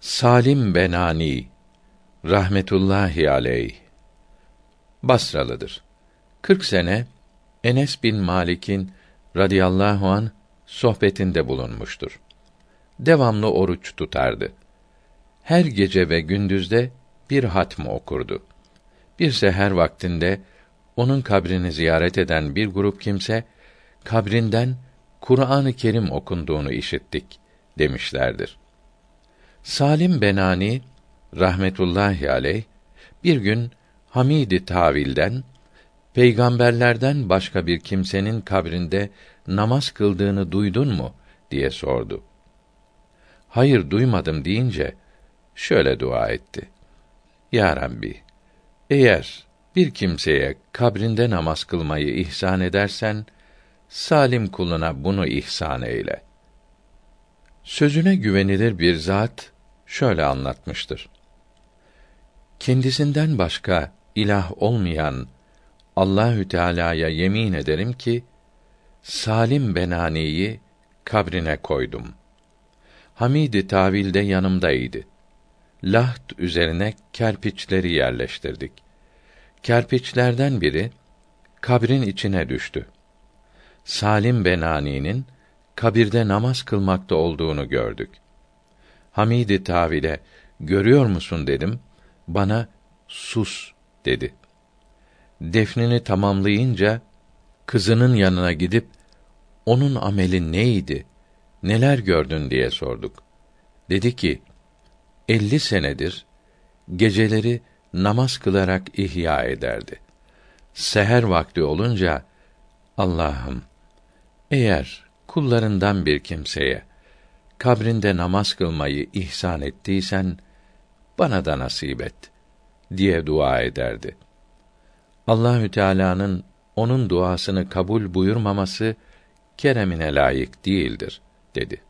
Salim Benani rahmetullahi aleyh Basralıdır. 40 sene Enes bin Malik'in radıyallahu an sohbetinde bulunmuştur. Devamlı oruç tutardı. Her gece ve gündüzde bir hatm okurdu. Bir seher vaktinde onun kabrini ziyaret eden bir grup kimse kabrinden Kur'an-ı Kerim okunduğunu işittik demişlerdir. Salim Benani rahmetullahi aleyh bir gün Hamidi Tavil'den peygamberlerden başka bir kimsenin kabrinde namaz kıldığını duydun mu diye sordu. Hayır duymadım deyince şöyle dua etti. Ya Rabbi, eğer bir kimseye kabrinde namaz kılmayı ihsan edersen, salim kuluna bunu ihsan eyle. Sözüne güvenilir bir zat şöyle anlatmıştır. Kendisinden başka ilah olmayan Allahü Teala'ya yemin ederim ki Salim Benani'yi kabrine koydum. Hamidi tavilde yanımdaydı. Laht üzerine kerpiçleri yerleştirdik. Kerpiçlerden biri kabrin içine düştü. Salim Benani'nin kabirde namaz kılmakta olduğunu gördük. Hamidi Tavile görüyor musun dedim. Bana sus dedi. Defnini tamamlayınca kızının yanına gidip onun ameli neydi? Neler gördün diye sorduk. Dedi ki: elli senedir geceleri namaz kılarak ihya ederdi. Seher vakti olunca Allah'ım eğer kullarından bir kimseye kabrinde namaz kılmayı ihsan ettiysen bana da nasip et diye dua ederdi. Allahü Teala'nın onun duasını kabul buyurmaması keremine layık değildir dedi.